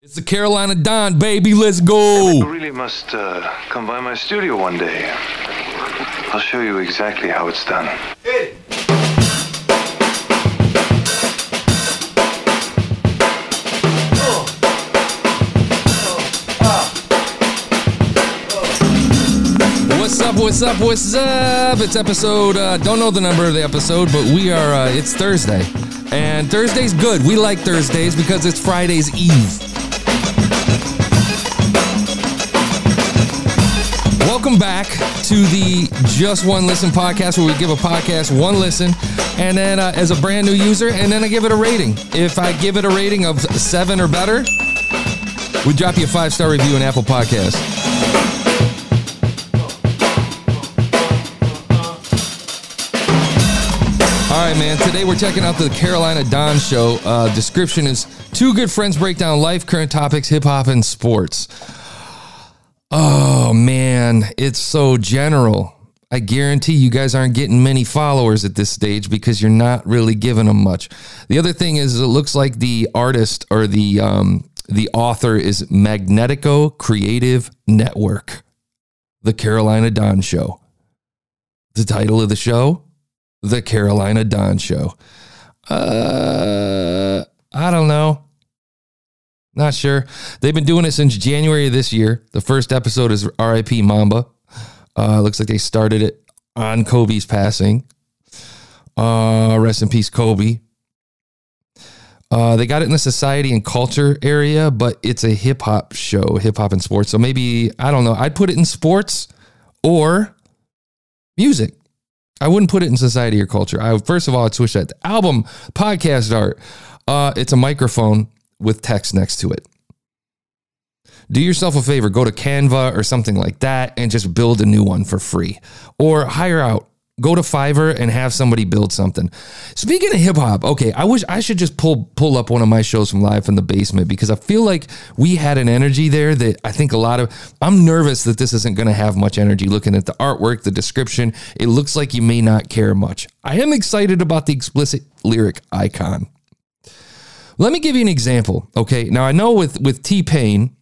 It's the Carolina Don, baby. Let's go. You really must uh, come by my studio one day. I'll show you exactly how it's done. What's up? What's up? What's up? It's episode. Uh, don't know the number of the episode, but we are. Uh, it's Thursday, and Thursday's good. We like Thursdays because it's Friday's Eve. Welcome back to the Just One Listen podcast, where we give a podcast one listen, and then uh, as a brand new user, and then I give it a rating. If I give it a rating of seven or better, we drop you a five star review in Apple Podcasts. All right, man. Today we're checking out the Carolina Don Show. Uh, description is two good friends break down life, current topics, hip hop, and sports. Oh, man. It's so general. I guarantee you guys aren't getting many followers at this stage because you're not really giving them much. The other thing is, it looks like the artist or the um, the author is Magnetico Creative Network, the Carolina Don Show. The title of the show, The Carolina Don Show. Uh, I don't know. Not sure. They've been doing it since January of this year. The first episode is RIP Mamba. Uh, looks like they started it on Kobe's passing. Uh, rest in peace, Kobe. Uh, they got it in the society and culture area, but it's a hip hop show, hip hop and sports. So maybe, I don't know, I'd put it in sports or music. I wouldn't put it in society or culture. I first of all, I'd switch that. Album, podcast art. Uh, it's a microphone with text next to it. Do yourself a favor, go to Canva or something like that and just build a new one for free. Or hire out. Go to Fiverr and have somebody build something. Speaking of hip hop, okay, I wish I should just pull pull up one of my shows from live from the basement because I feel like we had an energy there that I think a lot of I'm nervous that this isn't going to have much energy looking at the artwork, the description. It looks like you may not care much. I am excited about the explicit lyric icon. Let me give you an example. Okay. Now I know with with T Pain,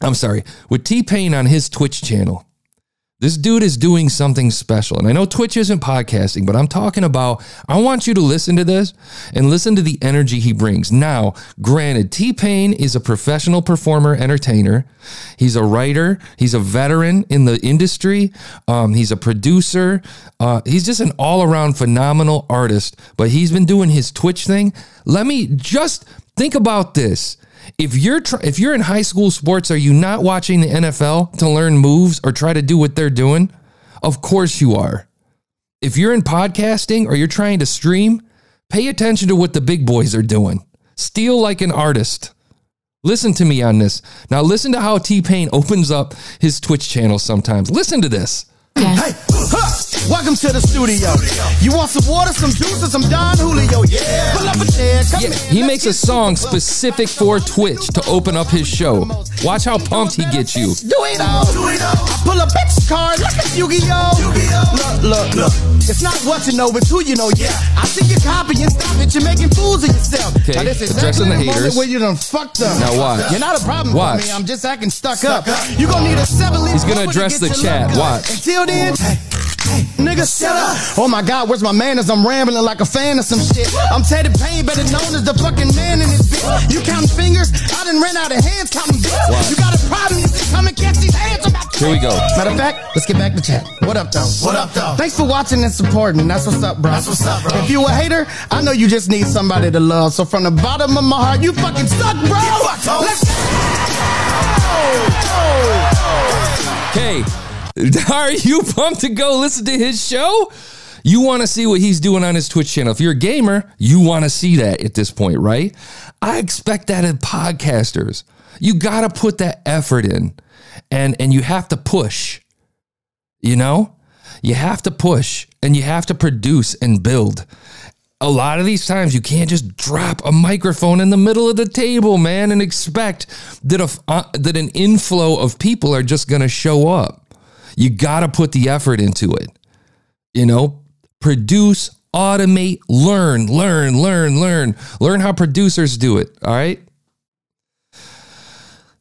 I'm sorry, with T Pain on his Twitch channel, this dude is doing something special. And I know Twitch isn't podcasting, but I'm talking about, I want you to listen to this and listen to the energy he brings. Now, granted, T Pain is a professional performer, entertainer. He's a writer. He's a veteran in the industry. Um, he's a producer. Uh, he's just an all around phenomenal artist, but he's been doing his Twitch thing. Let me just think about this. If you're tr- if you're in high school sports, are you not watching the NFL to learn moves or try to do what they're doing? Of course you are. If you're in podcasting or you're trying to stream, pay attention to what the big boys are doing. Steal like an artist. Listen to me on this. Now listen to how T-Pain opens up his Twitch channel sometimes. Listen to this. Hey, welcome to the studio. You want some water, some juice, or some Don Julio? Yeah. Pull up a chair, come Yeah, in, he let's makes a song super. specific for Twitch to open up his show. Watch how pumped he gets you. Do it all. Do it. I pull a bitch card Look at Yu-Gi-Oh. Look, look, look. It's not what you know, it's who you know. Yeah. I see you copying, stop it. You're making fools of yourself. Okay, Now, this is addressing exactly the haters. moment where you done fucked up. Now watch. You're not a problem Watch. for me. I'm just acting stuck, up. You gonna need a seven He's gonna address the chat. Watch. Until then. Nigga, shut up. Oh my God, where's my manners? I'm rambling like a fan of some shit. I'm Teddy Payne, better known as the fucking man in this bitch. You counting fingers? I done ran out of hands counting bitch. You got a problem? You can come and catch these hands. I'm about to Here we go. Matter of fact, let's get back to chat. What up, though? What up, though? Thanks for watching and supporting. That's what's up, bro. That's what's up, bro. If you a hater, I know you just need somebody to love. So from the bottom of my heart, you fucking suck, bro. Let's Okay, are you pumped to go listen to his show? You want to see what he's doing on his Twitch channel. If you're a gamer, you want to see that at this point, right? I expect that in podcasters. You got to put that effort in and and you have to push. You know? You have to push and you have to produce and build. A lot of these times you can't just drop a microphone in the middle of the table, man, and expect that a, uh, that an inflow of people are just going to show up. You got to put the effort into it. You know, produce, automate, learn, learn, learn, learn. Learn how producers do it, all right?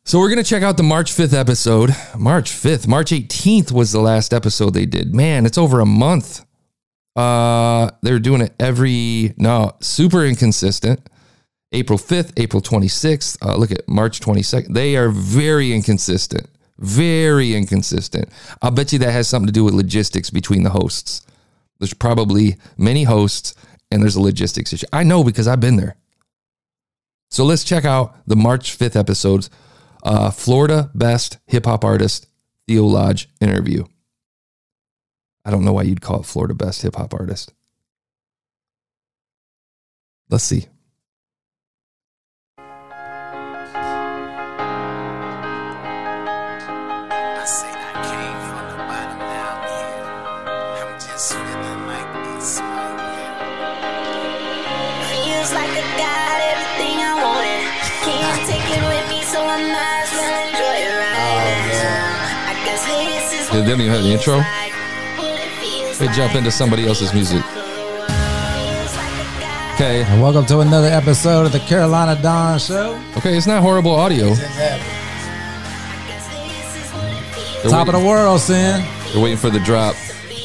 So we're gonna check out the March 5th episode. March 5th. March 18th was the last episode they did. Man, it's over a month. Uh they're doing it every no, super inconsistent. April 5th, April 26th. Uh, look at March 22nd. They are very inconsistent. Very inconsistent. I'll bet you that has something to do with logistics between the hosts. There's probably many hosts and there's a logistics issue. I know because I've been there. So let's check out the March 5th episodes. Uh, Florida Best Hip Hop Artist Theo Lodge interview. I don't know why you'd call it Florida Best Hip Hop Artist. Let's see. Feels like I got everything I wanted. Can't take it with me, so I might as well enjoy it right now. I guess this is Yeah, they don't even have the intro? like, what it feels They jump into somebody else's music. Feels like I got Okay. And welcome to another episode of the Carolina Don Show. Okay, it's not horrible audio. guess this is what it feels They're Top of the world, Sin. they're waiting for the drop.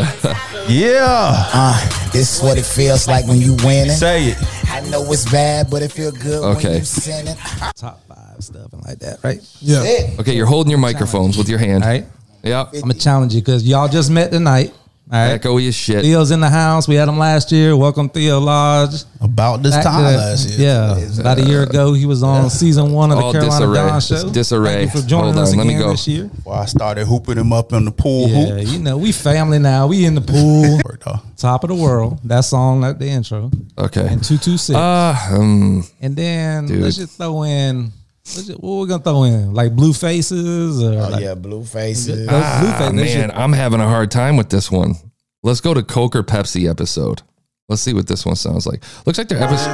Yeah. Uh, this is what it feels like when you winning. Say it. I know it's bad, but it feel good Okay. when you sinning. Top five stuff and like that, right? Yeah. Okay, you're holding your microphones with your hand. All right. Yeah. I'm gonna challenge you because y'all just met tonight. All right. Echoey as shit. Theo's in the house. We had him last year. Welcome Theo Lodge. About this Back time to- last year. Yeah, about a year ago, he was on season one of the All Carolina disarray. Don It's Show. disarray. Thank you for joining Hold us on, let me again go. this year. Well, I started hooping him up in the pool Yeah, hoop. you know we family now. We in the pool. Top of the world. That song, that the intro, Okay. and two two six. Uh, um, And then Dude. let's just throw in. Let's just, what we gonna throw in? Like blue faces or Oh, like, yeah, blue faces. those blue ah, faces. man, should- I'm having a hard time with this one. Let's go to Coke or Pepsi episode. Let's see what this one sounds like. Looks like their, episode,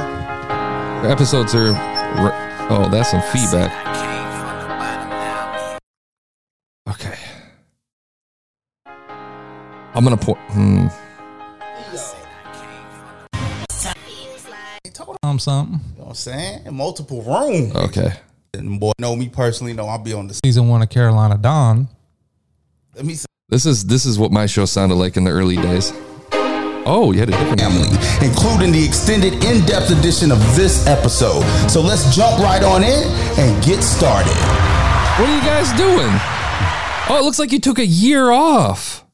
their episodes are. re- Oh, that's some feedback. I came from the bottom, now I'm here. Okay. I'm gonna point. Hmm. um something. You know what I'm saying? In multiple rooms. Okay. And boy, know me personally, know I'll be on the Season one of Carolina Don. let me say This is this is what my show sounded like in the early days. Oh, you had a different family, including the extended in-depth edition of this episode. So let's jump right on in and get started. What are you guys doing? Oh, it looks like you took a year off.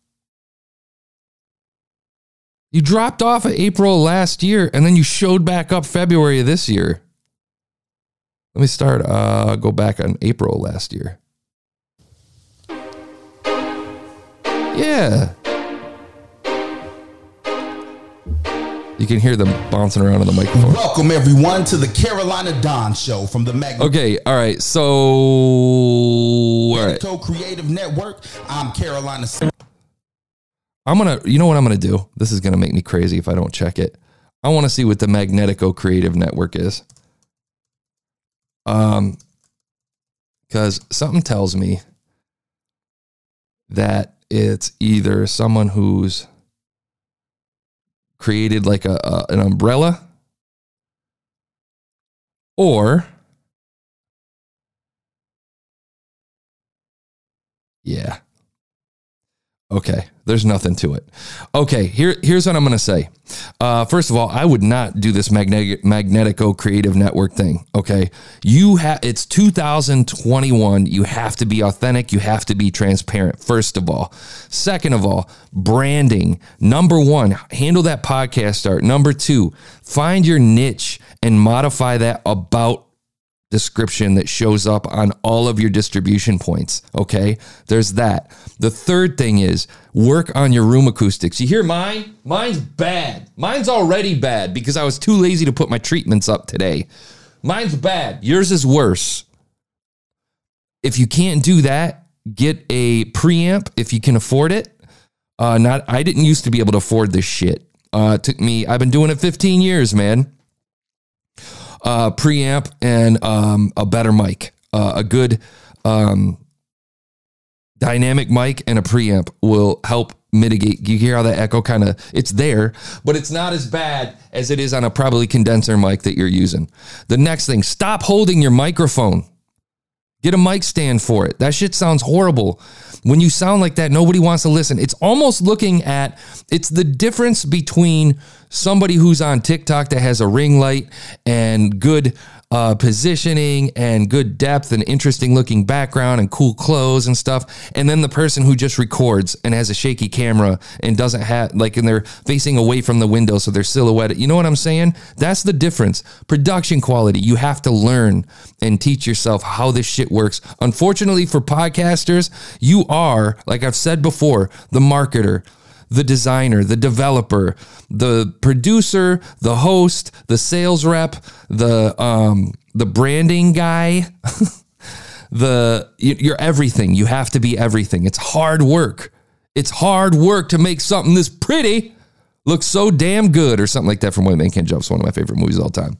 You dropped off of April last year and then you showed back up February of this year. Let me start uh go back on April last year. Yeah. You can hear them bouncing around on the microphone. Welcome everyone to the Carolina Don Show from the Magneto Okay, all right. So all right. Creative Network. I'm Carolina. I'm gonna, you know what I'm gonna do? This is gonna make me crazy if I don't check it. I want to see what the Magnetico Creative Network is. Um, because something tells me that it's either someone who's created like a, a an umbrella, or yeah. Okay, there's nothing to it. Okay, here, here's what I'm going to say. Uh, first of all, I would not do this magnetic, Magnetico Creative Network thing. Okay, you have it's 2021. You have to be authentic. You have to be transparent. First of all, second of all, branding. Number one, handle that podcast art. Number two, find your niche and modify that about description that shows up on all of your distribution points. Okay. There's that. The third thing is work on your room acoustics. You hear mine? Mine's bad. Mine's already bad because I was too lazy to put my treatments up today. Mine's bad. Yours is worse. If you can't do that, get a preamp if you can afford it. Uh, not I didn't used to be able to afford this shit. Uh, took me. I've been doing it 15 years, man uh, preamp and um, a better mic, uh, a good um, dynamic mic and a preamp will help mitigate. You hear how that echo kind of it's there, but it's not as bad as it is on a probably condenser mic that you're using. The next thing, stop holding your microphone. Get a mic stand for it. That shit sounds horrible. When you sound like that, nobody wants to listen. It's almost looking at it's the difference between somebody who's on TikTok that has a ring light and good uh, positioning and good depth and interesting looking background and cool clothes and stuff. And then the person who just records and has a shaky camera and doesn't have, like, and they're facing away from the window. So they're silhouetted. You know what I'm saying? That's the difference. Production quality. You have to learn and teach yourself how this shit works. Unfortunately for podcasters, you are, like I've said before, the marketer the designer, the developer, the producer, the host, the sales rep, the um, the branding guy, the you- you're everything. You have to be everything. It's hard work. It's hard work to make something this pretty look so damn good, or something like that from White Man Can't Jump. It's one of my favorite movies of all time.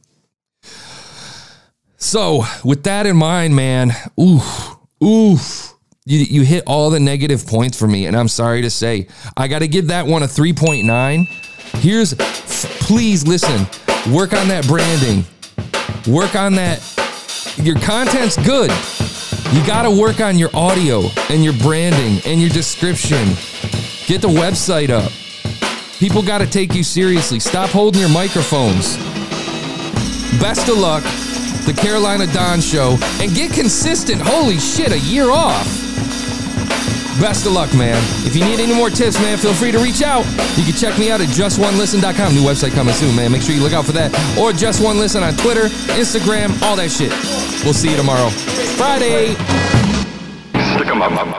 So, with that in mind, man, oof, oof, you, you hit all the negative points for me, and I'm sorry to say, I got to give that one a 3.9. Here's, please listen, work on that branding, work on that. Your content's good. You got to work on your audio and your branding and your description. Get the website up. People got to take you seriously. Stop holding your microphones. Best of luck, the Carolina Don Show, and get consistent. Holy shit, a year off. Best of luck, man. If you need any more tips, man, feel free to reach out. You can check me out at justonelisten.com. New website coming soon, man. Make sure you look out for that. Or just one listen on Twitter, Instagram, all that shit. We'll see you tomorrow. Friday. Stick 'em up.